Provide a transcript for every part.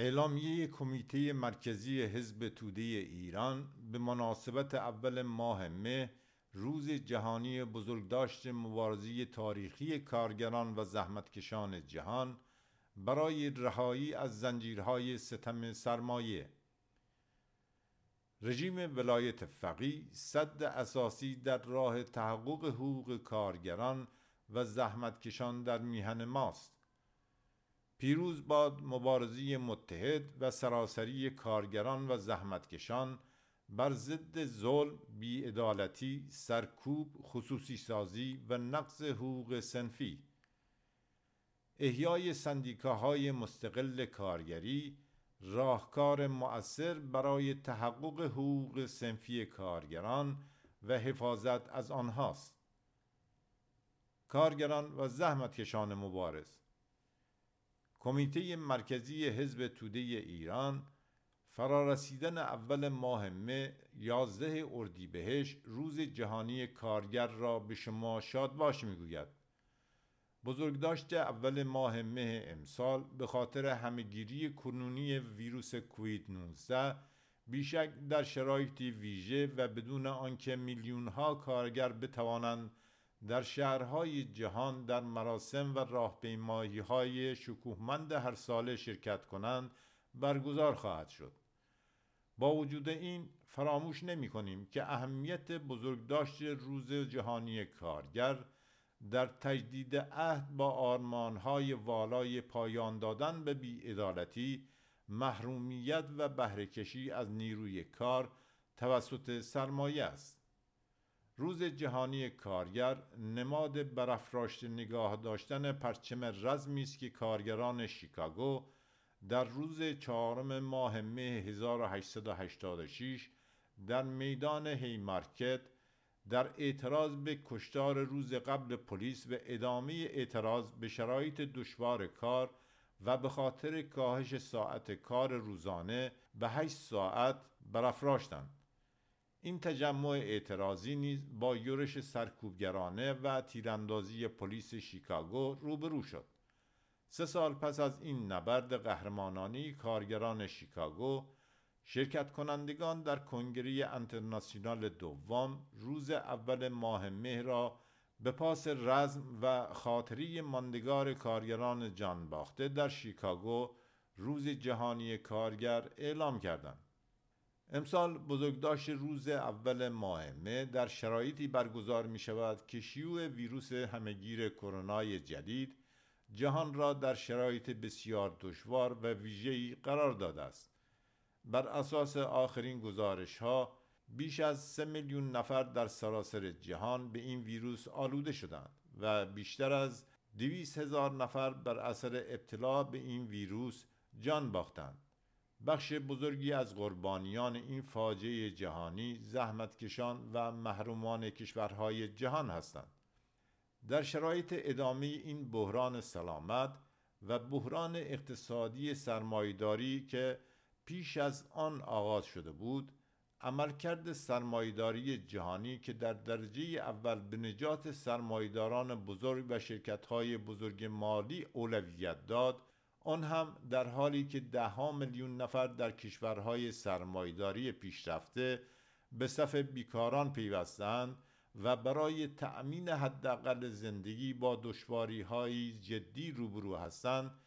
اعلامیه کمیته مرکزی حزب توده ایران به مناسبت اول ماه مه روز جهانی بزرگداشت مبارزی تاریخی کارگران و زحمتکشان جهان برای رهایی از زنجیرهای ستم سرمایه. رژیم ولایت فقی صد اساسی در راه تحقق حقوق کارگران و زحمتکشان در میهن ماست. پیروز باد مبارزی متحد و سراسری کارگران و زحمتکشان بر ضد ظلم، بیعدالتی، سرکوب، خصوصی سازی و نقض حقوق سنفی. احیای سندیکاهای مستقل کارگری راهکار مؤثر برای تحقق حقوق سنفی کارگران و حفاظت از آنهاست. کارگران و زحمتکشان مبارز. کمیته مرکزی حزب توده ایران فرارسیدن اول ماه مه یازده اردیبهشت روز جهانی کارگر را به شما شاد باش می‌گوید. بزرگداشت اول ماه مه امسال به خاطر همهگیری کنونی ویروس کووید 19 بیشک در شرایطی ویژه و بدون آنکه میلیونها کارگر بتوانند در شهرهای جهان در مراسم و راهپیمایی های شکوهمند هر ساله شرکت کنند برگزار خواهد شد. با وجود این فراموش نمی کنیم که اهمیت بزرگداشت روز جهانی کارگر در تجدید عهد با آرمانهای والای پایان دادن به بیعدالتی محرومیت و بهرهکشی از نیروی کار توسط سرمایه است. روز جهانی کارگر نماد برافراشته نگاه داشتن پرچم رزمی است که کارگران شیکاگو در روز چهارم ماه مه 1886 در میدان هیمارکت در اعتراض به کشتار روز قبل پلیس و ادامه اعتراض به شرایط دشوار کار و به خاطر کاهش ساعت کار روزانه به 8 ساعت برافراشتند. این تجمع اعتراضی نیز با یورش سرکوبگرانه و تیراندازی پلیس شیکاگو روبرو شد سه سال پس از این نبرد قهرمانانی کارگران شیکاگو شرکت کنندگان در کنگره انترناسیونال دوم روز اول ماه مه را به پاس رزم و خاطری ماندگار کارگران جان باخته در شیکاگو روز جهانی کارگر اعلام کردند. امسال بزرگداشت روز اول ماه مه در شرایطی برگزار می شود که شیوع ویروس همگیر کرونای جدید جهان را در شرایط بسیار دشوار و ویژه‌ای قرار داده است. بر اساس آخرین گزارش ها بیش از سه میلیون نفر در سراسر جهان به این ویروس آلوده شدند و بیشتر از دویست هزار نفر بر اثر ابتلا به این ویروس جان باختند. بخش بزرگی از قربانیان این فاجعه جهانی زحمتکشان و محرومان کشورهای جهان هستند. در شرایط ادامه این بحران سلامت و بحران اقتصادی سرمایداری که پیش از آن آغاز شده بود عملکرد سرمایداری جهانی که در درجه اول به نجات سرمایداران بزرگ و شرکت‌های بزرگ مالی اولویت داد آن هم در حالی که ده میلیون نفر در کشورهای سرمایداری پیشرفته به صف بیکاران پیوستند و برای تأمین حداقل زندگی با دشواری های جدی روبرو هستند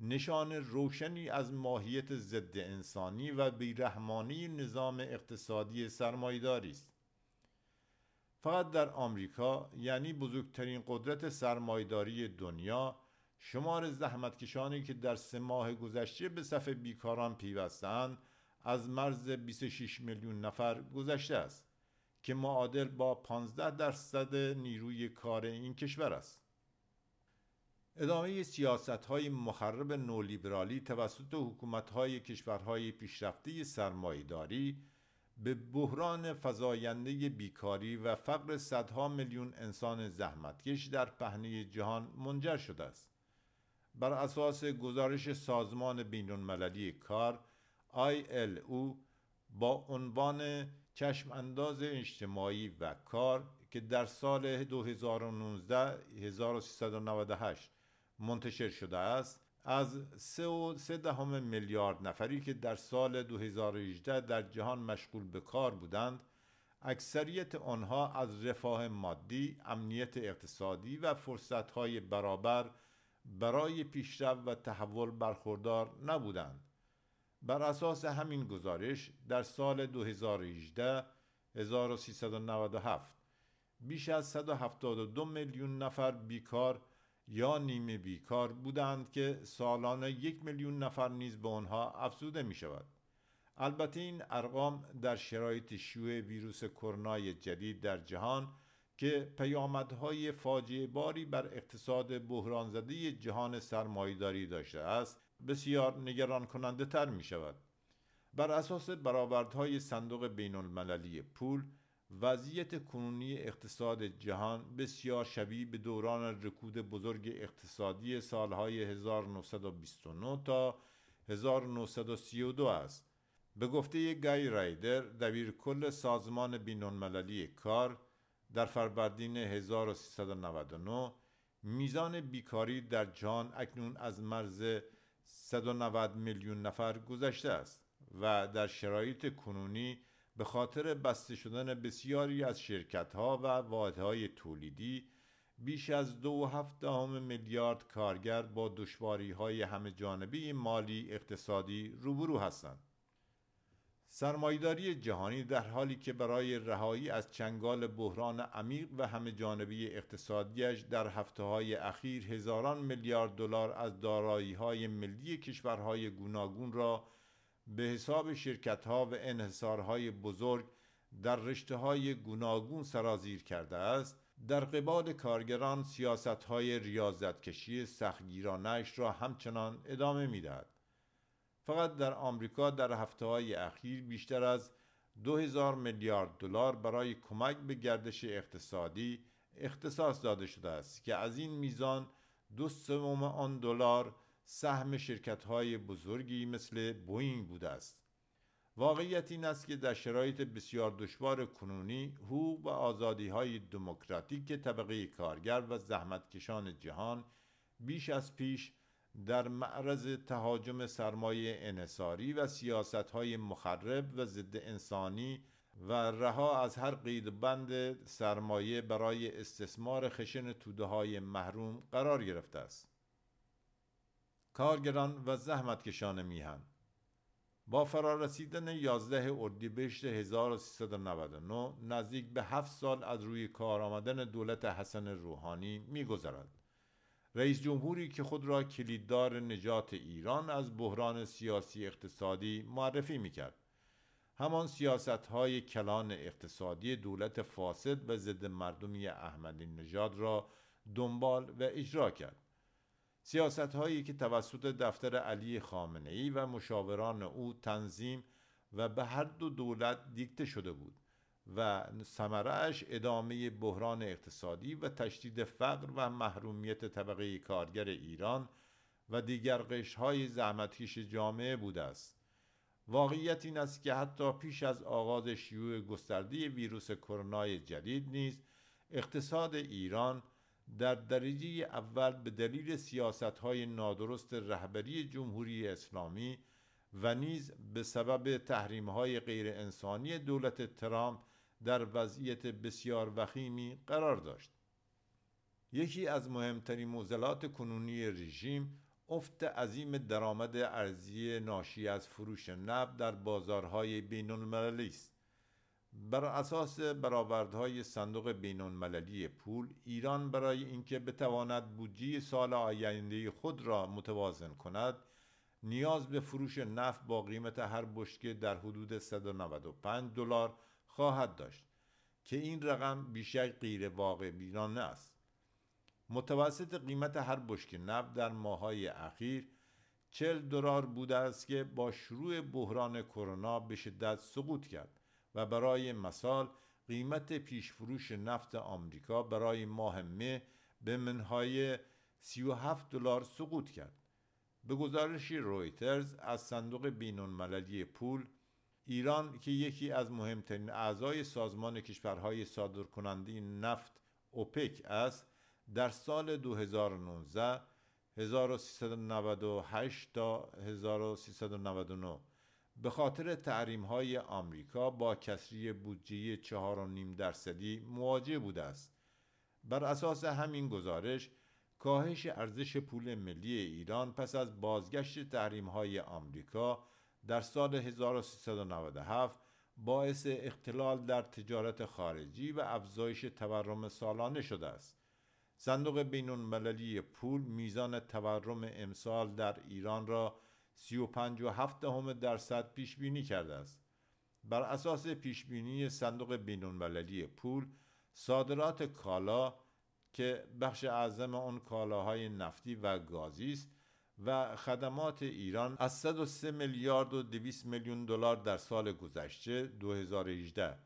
نشان روشنی از ماهیت ضد انسانی و بیرحمانی نظام اقتصادی سرمایداری است. فقط در آمریکا یعنی بزرگترین قدرت سرمایداری دنیا شمار زحمتکشانی که در سه ماه گذشته به صف بیکاران پیوستند از مرز 26 میلیون نفر گذشته است که معادل با 15 درصد نیروی کار این کشور است. ادامه سیاست های مخرب نولیبرالی توسط حکومت های کشورهای پیشرفته سرمایداری به بحران فزاینده بیکاری و فقر صدها میلیون انسان زحمتکش در پهنه جهان منجر شده است. بر اساس گزارش سازمان بین المللی کار ILO با عنوان چشم انداز اجتماعی و کار که در سال 2019 1398 منتشر شده است از سه و سه دهم میلیارد نفری که در سال 2018 در جهان مشغول به کار بودند اکثریت آنها از رفاه مادی، امنیت اقتصادی و فرصتهای برابر برای پیشرفت و تحول برخوردار نبودند. بر اساس همین گزارش در سال 2018 1397 بیش از 172 میلیون نفر بیکار یا نیمه بیکار بودند که سالانه یک میلیون نفر نیز به آنها افزوده می شود. البته این ارقام در شرایط شیوع ویروس کرونا جدید در جهان که پیامدهای فاجعه باری بر اقتصاد بحران زده جهان سرمایداری داشته است بسیار نگران کننده تر می شود. بر اساس برآوردهای صندوق بین المللی پول وضعیت کنونی اقتصاد جهان بسیار شبیه به دوران رکود بزرگ اقتصادی سالهای 1929 تا 1932 است. به گفته گای رایدر دبیر کل سازمان بین المللی کار در فروردین 1399 میزان بیکاری در جهان اکنون از مرز 190 میلیون نفر گذشته است و در شرایط کنونی به خاطر بسته شدن بسیاری از شرکت ها و واحدهای تولیدی بیش از دو هفت دهم میلیارد کارگر با دشواری های همه جانبه مالی اقتصادی روبرو هستند. سرمایداری جهانی در حالی که برای رهایی از چنگال بحران عمیق و همه جانبی اقتصادیش در هفته های اخیر هزاران میلیارد دلار از دارایی های ملی کشورهای گوناگون را به حساب شرکت ها و انحصارهای بزرگ در رشته های گوناگون سرازیر کرده است در قبال کارگران سیاست های ریاضت کشی سختگیرانش را همچنان ادامه می‌دهد. فقط در آمریکا در هفته های اخیر بیشتر از 2000 میلیارد دلار برای کمک به گردش اقتصادی اختصاص داده شده است که از این میزان دو سوم آن دلار سهم شرکت های بزرگی مثل بوینگ بوده است. واقعیت این است که در شرایط بسیار دشوار کنونی حقوق و آزادی های دموکراتیک طبقه کارگر و زحمتکشان جهان بیش از پیش در معرض تهاجم سرمایه انحصاری و سیاست های مخرب و ضد انسانی و رها از هر قید بند سرمایه برای استثمار خشن توده های محروم قرار گرفته است. کارگران و زحمتکشان میهن با فرارسیدن 11 اردیبهشت 1399 نزدیک به هفت سال از روی کار آمدن دولت حسن روحانی میگذرد رئیس جمهوری که خود را کلیددار نجات ایران از بحران سیاسی اقتصادی معرفی می‌کرد. همان سیاست های کلان اقتصادی دولت فاسد و ضد مردمی احمدی نژاد را دنبال و اجرا کرد. سیاست هایی که توسط دفتر علی خامنه ای و مشاوران او تنظیم و به هر دو دولت دیکته شده بود. و ثمرهاش ادامه بحران اقتصادی و تشدید فقر و محرومیت طبقه کارگر ایران و دیگر قشرهای زحمتکش جامعه بوده است. واقعیت این است که حتی پیش از آغاز شیوع گسترده ویروس کرونا جدید نیز اقتصاد ایران در درجه اول به دلیل سیاست های نادرست رهبری جمهوری اسلامی و نیز به سبب تحریم های غیر انسانی دولت ترامپ در وضعیت بسیار وخیمی قرار داشت. یکی از مهمترین موزلات کنونی رژیم افت عظیم درآمد ارزی ناشی از فروش نفت در بازارهای بین المللی است. بر اساس برآوردهای صندوق بین المللی پول ایران برای اینکه بتواند بودجه سال آینده خود را متوازن کند نیاز به فروش نفت با قیمت هر بشکه در حدود 195 دلار خواهد داشت که این رقم بیشک غیر واقع بینانه است متوسط قیمت هر بشکه نفت در ماهای اخیر 40 دلار بوده است که با شروع بحران کرونا به شدت سقوط کرد و برای مثال قیمت پیشفروش نفت آمریکا برای ماه مه به منهای 37 دلار سقوط کرد. به گزارشی رویترز از صندوق بین المللی پول ایران که یکی از مهمترین اعضای سازمان کشورهای صادرکننده نفت اوپک است در سال 2019 1398 تا 1399 به خاطر تحریم های آمریکا با کسری بودجه 4.5 درصدی مواجه بوده است. بر اساس همین گزارش کاهش ارزش پول ملی ایران پس از بازگشت تحریم های آمریکا در سال 1397 باعث اختلال در تجارت خارجی و افزایش تورم سالانه شده است. صندوق بین المللی پول میزان تورم امسال در ایران را 35.7 درصد پیش بینی کرده است. بر اساس پیش بینی صندوق بین المللی پول صادرات کالا که بخش اعظم آن کالاهای نفتی و گازی است و خدمات ایران از 103 میلیارد و 200 میلیون دلار در سال گذشته 2018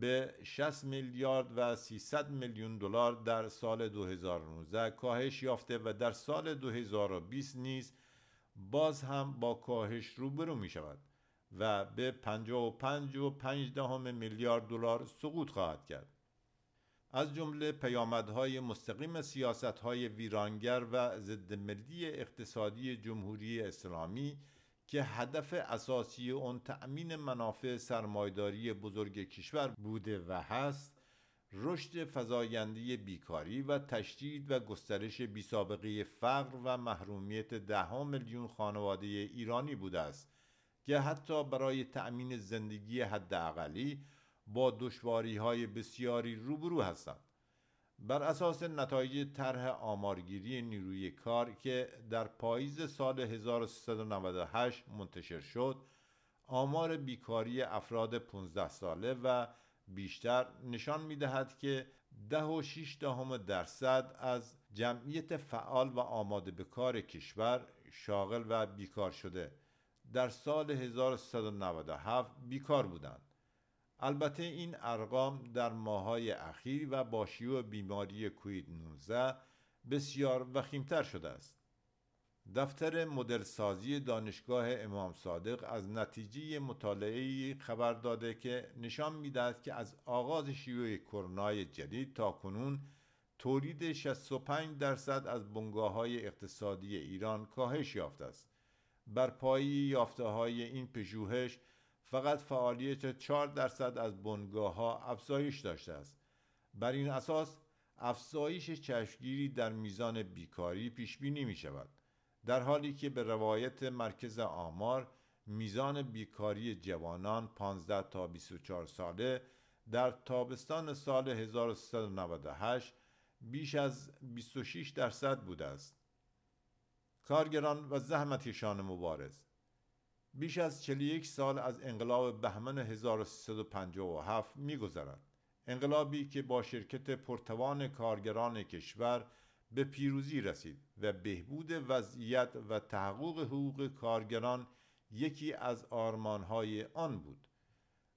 به 60 میلیارد و 300 میلیون دلار در سال 2019 کاهش یافته و در سال 2020 نیز باز هم با کاهش روبرو می شود و به 55 و 5 دهم میلیارد دلار سقوط خواهد کرد. از جمله پیامدهای مستقیم سیاستهای ویرانگر و ضد ملی اقتصادی جمهوری اسلامی که هدف اساسی اون تأمین منافع سرمایداری بزرگ کشور بوده و هست رشد فزاینده بیکاری و تشدید و گسترش بیسابقه فقر و محرومیت ده میلیون خانواده ایرانی بوده است که حتی برای تأمین زندگی حداقلی با دشواری های بسیاری روبرو هستند. بر اساس نتایج طرح آمارگیری نیروی کار که در پاییز سال 1398 منتشر شد آمار بیکاری افراد 15 ساله و بیشتر نشان می دهد که ده و شیش دهم درصد از جمعیت فعال و آماده به کار کشور شاغل و بیکار شده. در سال 1397 بیکار بودند. البته این ارقام در ماهای اخیر و با شیوع بیماری کوید 19 بسیار وخیمتر شده است. دفتر مدل سازی دانشگاه امام صادق از نتیجه مطالعه خبر داده که نشان می‌دهد که از آغاز شیوع کرونا جدید تا کنون تولید 65 درصد از بنگاه های اقتصادی ایران کاهش یافته است. بر پایی یافته های این پژوهش فقط فعالیت 4 درصد از بنگاه ها افزایش داشته است. بر این اساس افزایش چشمگیری در میزان بیکاری پیش بینی می شود در حالی که به روایت مرکز آمار میزان بیکاری جوانان 15 تا 24 ساله در تابستان سال 1398 بیش از 26 درصد بوده است. کارگران و زحمتکشان مبارز. بیش از 41 سال از انقلاب بهمن 1357 میگذرد. انقلابی که با شرکت پرتوان کارگران کشور به پیروزی رسید و بهبود وضعیت و تحقق حقوق کارگران یکی از آرمانهای آن بود.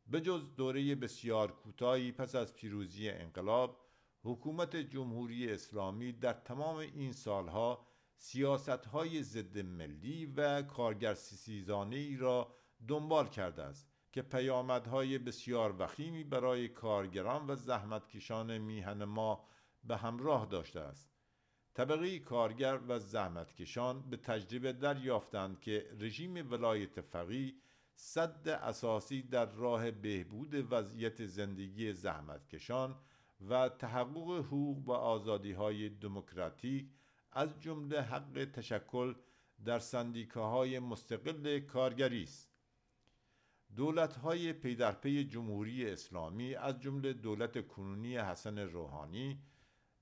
به جز دوره بسیار کوتاهی پس از پیروزی انقلاب حکومت جمهوری اسلامی در تمام این سالها سیاست های ضد ملی و کارگر سیزانه ای را دنبال کرده است که پیامدهای بسیار وخیمی برای کارگران و زحمتکشان میهن ما به همراه داشته است. طبقه کارگر و زحمتکشان به تجربه دریافتند که رژیم ولایت فقی صد اساسی در راه بهبود وضعیت زندگی زحمتکشان و تحقق حقوق و آزادی های دموکراتیک از جمله حق تشکل در سندیکاهای مستقل کارگری است. دولت‌های پی در پی جمهوری اسلامی از جمله دولت کنونی حسن روحانی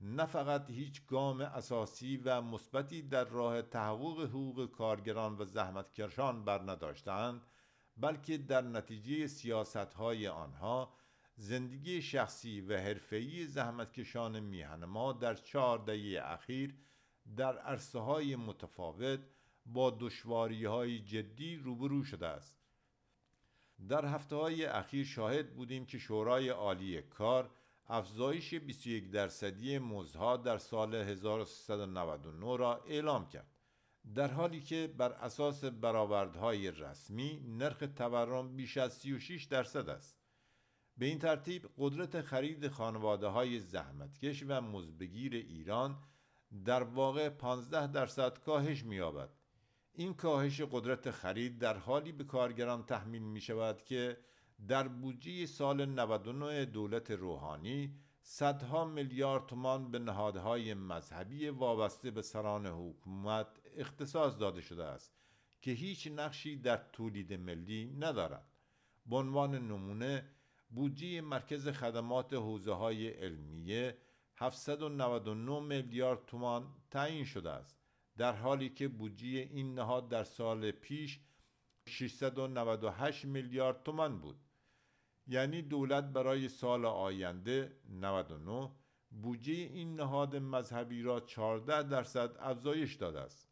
نه فقط هیچ گام اساسی و مثبتی در راه تحقق حقوق کارگران و زحمتکشان بر نداشتند بلکه در نتیجه سیاستهای آنها زندگی شخصی و حرفه‌ای زحمتکشان میهن ما در چهار دهه اخیر در عرصه های متفاوت با دشواری های جدی روبرو شده است. در هفته های اخیر شاهد بودیم که شورای عالی کار افزایش 21 درصدی مزدها در سال 1399 را اعلام کرد. در حالی که بر اساس برآوردهای رسمی نرخ تورم بیش از 36 درصد است. به این ترتیب قدرت خرید خانواده های زحمتکش و مزبگیر ایران در واقع 15 درصد کاهش می‌یابد. این کاهش قدرت خرید در حالی به کارگران تحمیل می شود که در بودجه سال 99 دولت روحانی صدها میلیارد تومان به نهادهای مذهبی وابسته به سران حکومت اختصاص داده شده است که هیچ نقشی در تولید ملی ندارند. به عنوان نمونه بودجه مرکز خدمات حوزه های علمیه 799 میلیارد تومان تعیین شده است. در حالی که بودجه این نهاد در سال پیش 698 میلیارد تومان بود. یعنی دولت برای سال آینده 99 بودجه این نهاد مذهبی را 14 درصد افزایش داده است.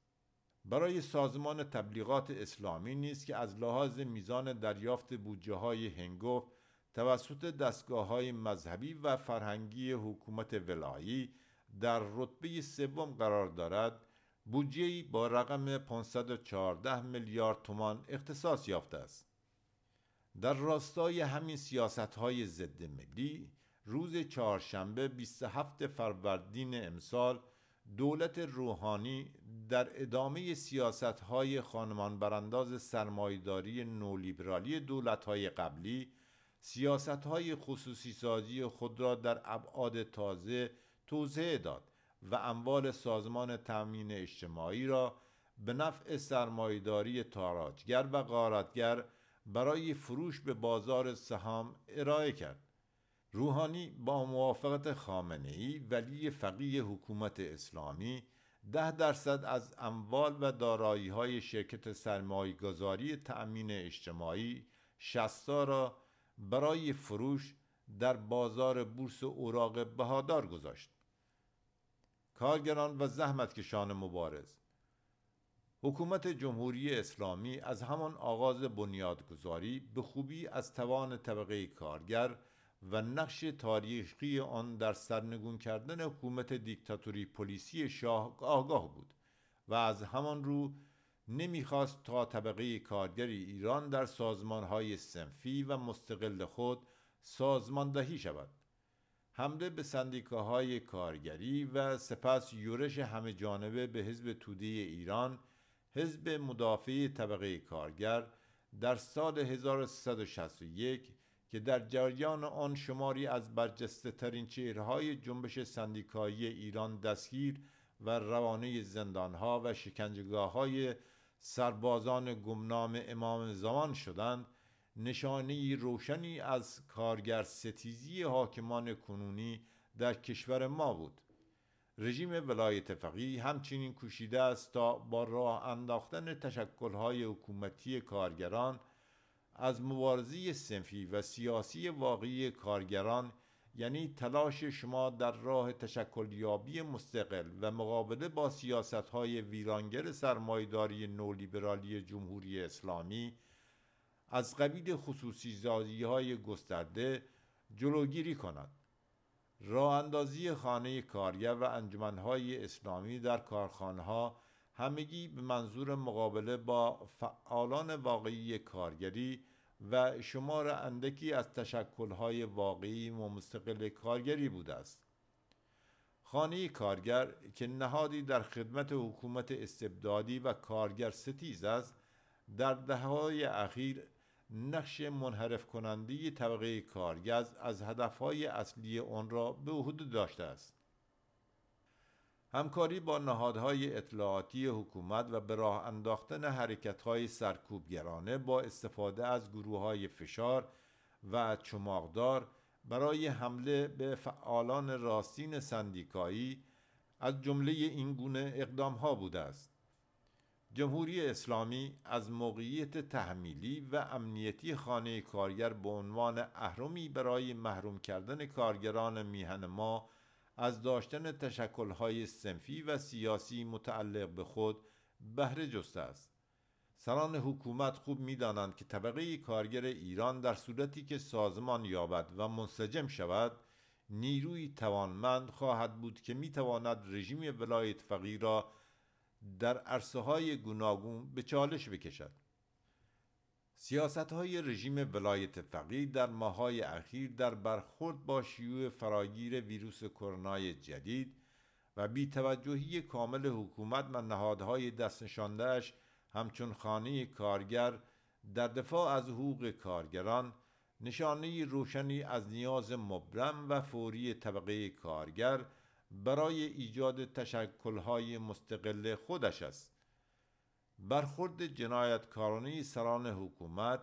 برای سازمان تبلیغات اسلامی نیست که از لحاظ میزان دریافت بودجه های هنگفت توسط دستگاه های مذهبی و فرهنگی حکومت ولایی در رتبه سوم قرار دارد بودجه با رقم 514 میلیارد تومان اختصاص یافته است. در راستای همین سیاست های ضد ملی روز چهارشنبه 27 فروردین امسال دولت روحانی در ادامه سیاست های خانمان برانداز سرمایداری نولیبرالی دولت های قبلی سیاست های خصوصی سازی خود را در ابعاد تازه توضیح داد و اموال سازمان تأمین اجتماعی را به نفع سرمایداری تاراجگر و غارتگر برای فروش به بازار سهام ارائه کرد. روحانی با موافقت خامنه ای ولی فقیه حکومت اسلامی ده درصد از اموال و دارایی های شرکت سرمایه گذاری تأمین اجتماعی شستا را برای فروش در بازار بورس اوراق بهادار گذاشت. کارگران و زحمتکشان مبارز. حکومت جمهوری اسلامی از همان آغاز بنیادگذاری به خوبی از توان طبقه کارگر و نقش تاریخی آن در سرنگون کردن حکومت دیکتاتوری پلیسی شاه آگاه بود و از همان رو نمی‌خواست تا طبقه کارگری ایران در سازمانهای سنفی و مستقل خود سازماندهی شود. حمله به سندیکاهای کارگری و سپس یورش همه جانبه به حزب توده ایران حزب مدافع طبقه کارگر در سال 1361 که در جریان آن شماری از برجسته ترین چهرهای جنبش سندیکایی ایران دستگیر و روانه زندانها و شکنجگاه های سربازان گمنام امام زمان شدند. نشانه روشنی از کارگر ستیزی حاکمان کنونی در کشور ما بود. رژیم ولایت فقیه همچنین کوشیده است تا با راه انداختن تشکلهای حکومتی کارگران از مبارزه سنفی و سیاسی واقعی کارگران یعنی تلاش شما در راه تشکلیابی مستقل و مقابله با سیاست های ویرانگر سرمایداری نولیبرالی جمهوری اسلامی از قبیل خصوصی زادی های گسترده جلوگیری کند. راه اندازی خانه کارگر و انجمنهای اسلامی در کارخانه ها همگی به منظور مقابله با فعالان واقعی کارگری و شمار اندکی از تشکلهای واقعی و مستقل کارگری بوده است. خانه کارگر که نهادی در خدمت حکومت استبدادی و کارگر ستیز است در دههای اخیر نقش منحرف کننده طبقه کارگز از هدفهای اصلی آن را به عهده داشته است. همکاری با نهادهای اطلاعاتی حکومت و به راه انداختن حرکتهای سرکوبگرانه با استفاده از گروه های فشار و چماقدار برای حمله به فعالان راستین سندیکایی از جمله این گونه اقدام ها بوده است. جمهوری اسلامی از موقعیت تحمیلی و امنیتی خانه کارگر به عنوان اهرمی برای محروم کردن کارگران میهن ما از داشتن تشکلهای سنفی و سیاسی متعلق به خود بهره جسته است. سران حکومت خوب می‌دانند که طبقه کارگر ایران در صورتی که سازمان یابد و منسجم شود نیروی توانمند خواهد بود که می‌تواند رژیم ولایت فقیر را در عرصه های گوناگون به چالش بکشد. سیاست های رژیم ولایت فقیه در ماهای اخیر در برخورد با شیوع فراگیر ویروس کرونا جدید و بیتوجهی کامل حکومت و نهادهای دستنشاندهش همچون خانه کارگر در دفاع از حقوق کارگران نشانه روشنی از نیاز مبرم و فوری طبقه کارگر برای ایجاد تشکلهای مستقل خودش است. برخورد جنایتکارانه سران حکومت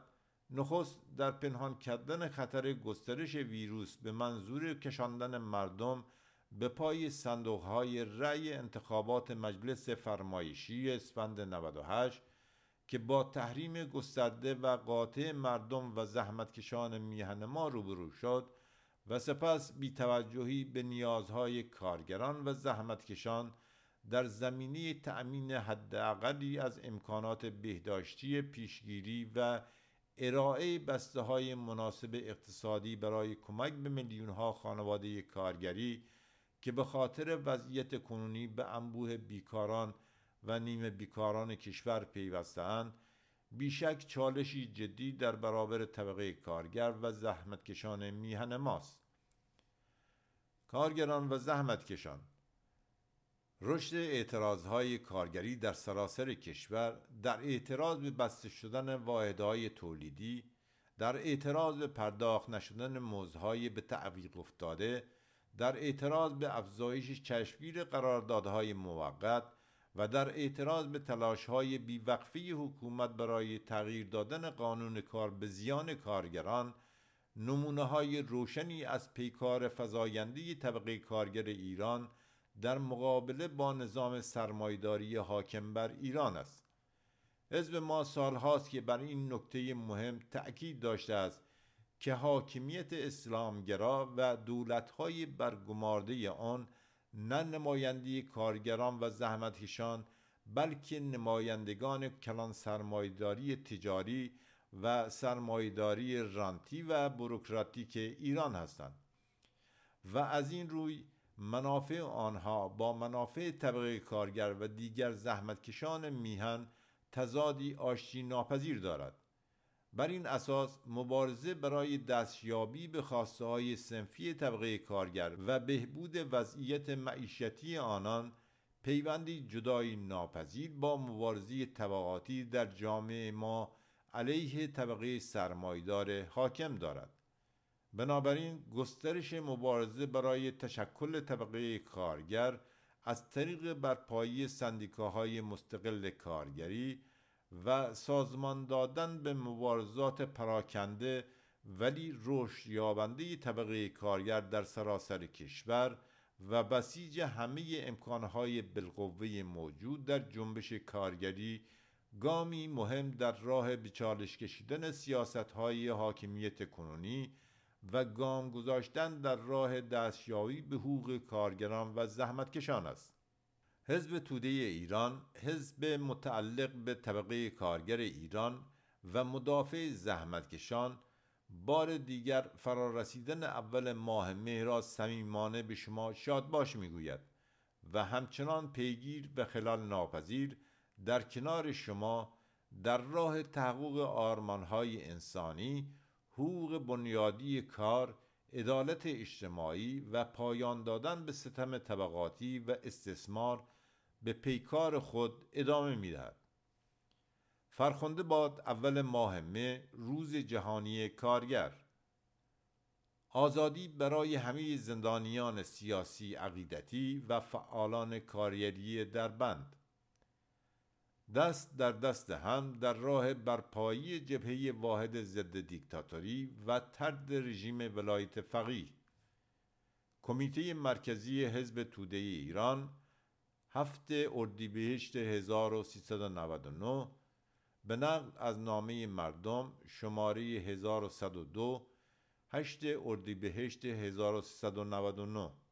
نخست در پنهان کردن خطر گسترش ویروس به منظور کشاندن مردم به پای صندوق های رأی انتخابات مجلس فرمایشی اسفند 98 که با تحریم گسترده و قاطع مردم و زحمتکشان میهن ما روبرو شد و سپس بیتوجهی به نیازهای کارگران و زحمتکشان در زمینه تأمین حداقلی از امکانات بهداشتی پیشگیری و ارائه بسته های مناسب اقتصادی برای کمک به میلیون ها خانواده کارگری که به خاطر وضعیت کنونی به انبوه بیکاران و نیمه بیکاران کشور پیوستهاند بیشک چالشی جدی در برابر طبقه کارگر و زحمتکشان میهن ماست. کارگران و زحمتکشان رشد اعتراضهای کارگری در سراسر کشور در اعتراض به بسته شدن واحدهای تولیدی در اعتراض به پرداخت نشدن مزدهای به تعویق افتاده در اعتراض به افزایش چشمگیر قراردادهای موقت و در اعتراض به تلاشهای بیوقفی حکومت برای تغییر دادن قانون کار به زیان کارگران نمونه های روشنی از پیکار فزاینده طبقه کارگر ایران در مقابله با نظام سرمایداری حاکم بر ایران است. حزب ما سالهاست که بر این نکته مهم تأکید داشته است که حاکمیت اسلامگرا و دولتهای برگمارده آن نه نمایندی کارگران و زحمتکشان بلکه نمایندگان کلان سرمایداری تجاری و سرمایداری رانتی و بروکراتیک ایران هستند. و از این روی منافع آنها با منافع طبقه کارگر و دیگر زحمتکشان میهن تزادی آشتی ناپذیر دارد. بر این اساس مبارزه برای دستیابی به خواسته های سنفی طبقه کارگر و بهبود وضعیت معیشتی آنان پیوندی جدایی ناپذیر با مبارزه طبقاتی در جامعه ما علیه طبقه سرمایدار حاکم دارد. بنابراین گسترش مبارزه برای تشکل طبقه کارگر از طریق برپایی سندیکاهای مستقل کارگری و سازمان دادن به مبارزات پراکنده ولی رشد یابنده طبقه کارگر در سراسر کشور و بسیج همه امکانهای بالقوه موجود در جنبش کارگری گامی مهم در راه بچالش کشیدن سیاست های حاکمیت کنونی و گام گذاشتن در راه دستیابی به حقوق کارگران و زحمتکشان است. حزب توده ایران حزب متعلق به طبقه کارگر ایران و مدافع زحمتکشان بار دیگر فرارسیدن اول ماه مهر را صمیمانه به شما شاد باش می‌گوید و همچنان پیگیر و خلال ناپذیر در کنار شما در راه تحقق آرمانهای انسانی حقوق بنیادی کار عدالت اجتماعی و پایان دادن به ستم طبقاتی و استثمار به پیکار خود ادامه می‌دهد. فرخنده باد اول ماه مه روز جهانی کارگر. آزادی برای همه زندانیان سیاسی عقیدتی و فعالان کارگری در بند. دست در دست هم در راه برپایی جبهه واحد ضد دیکتاتوری و ترد رژیم ولایت فقیه. کمیته مرکزی حزب توده ایران هفته اردیبهشت 1399 به نقل از نامه مردم شماره 1102 هشت اردیبهشت 1399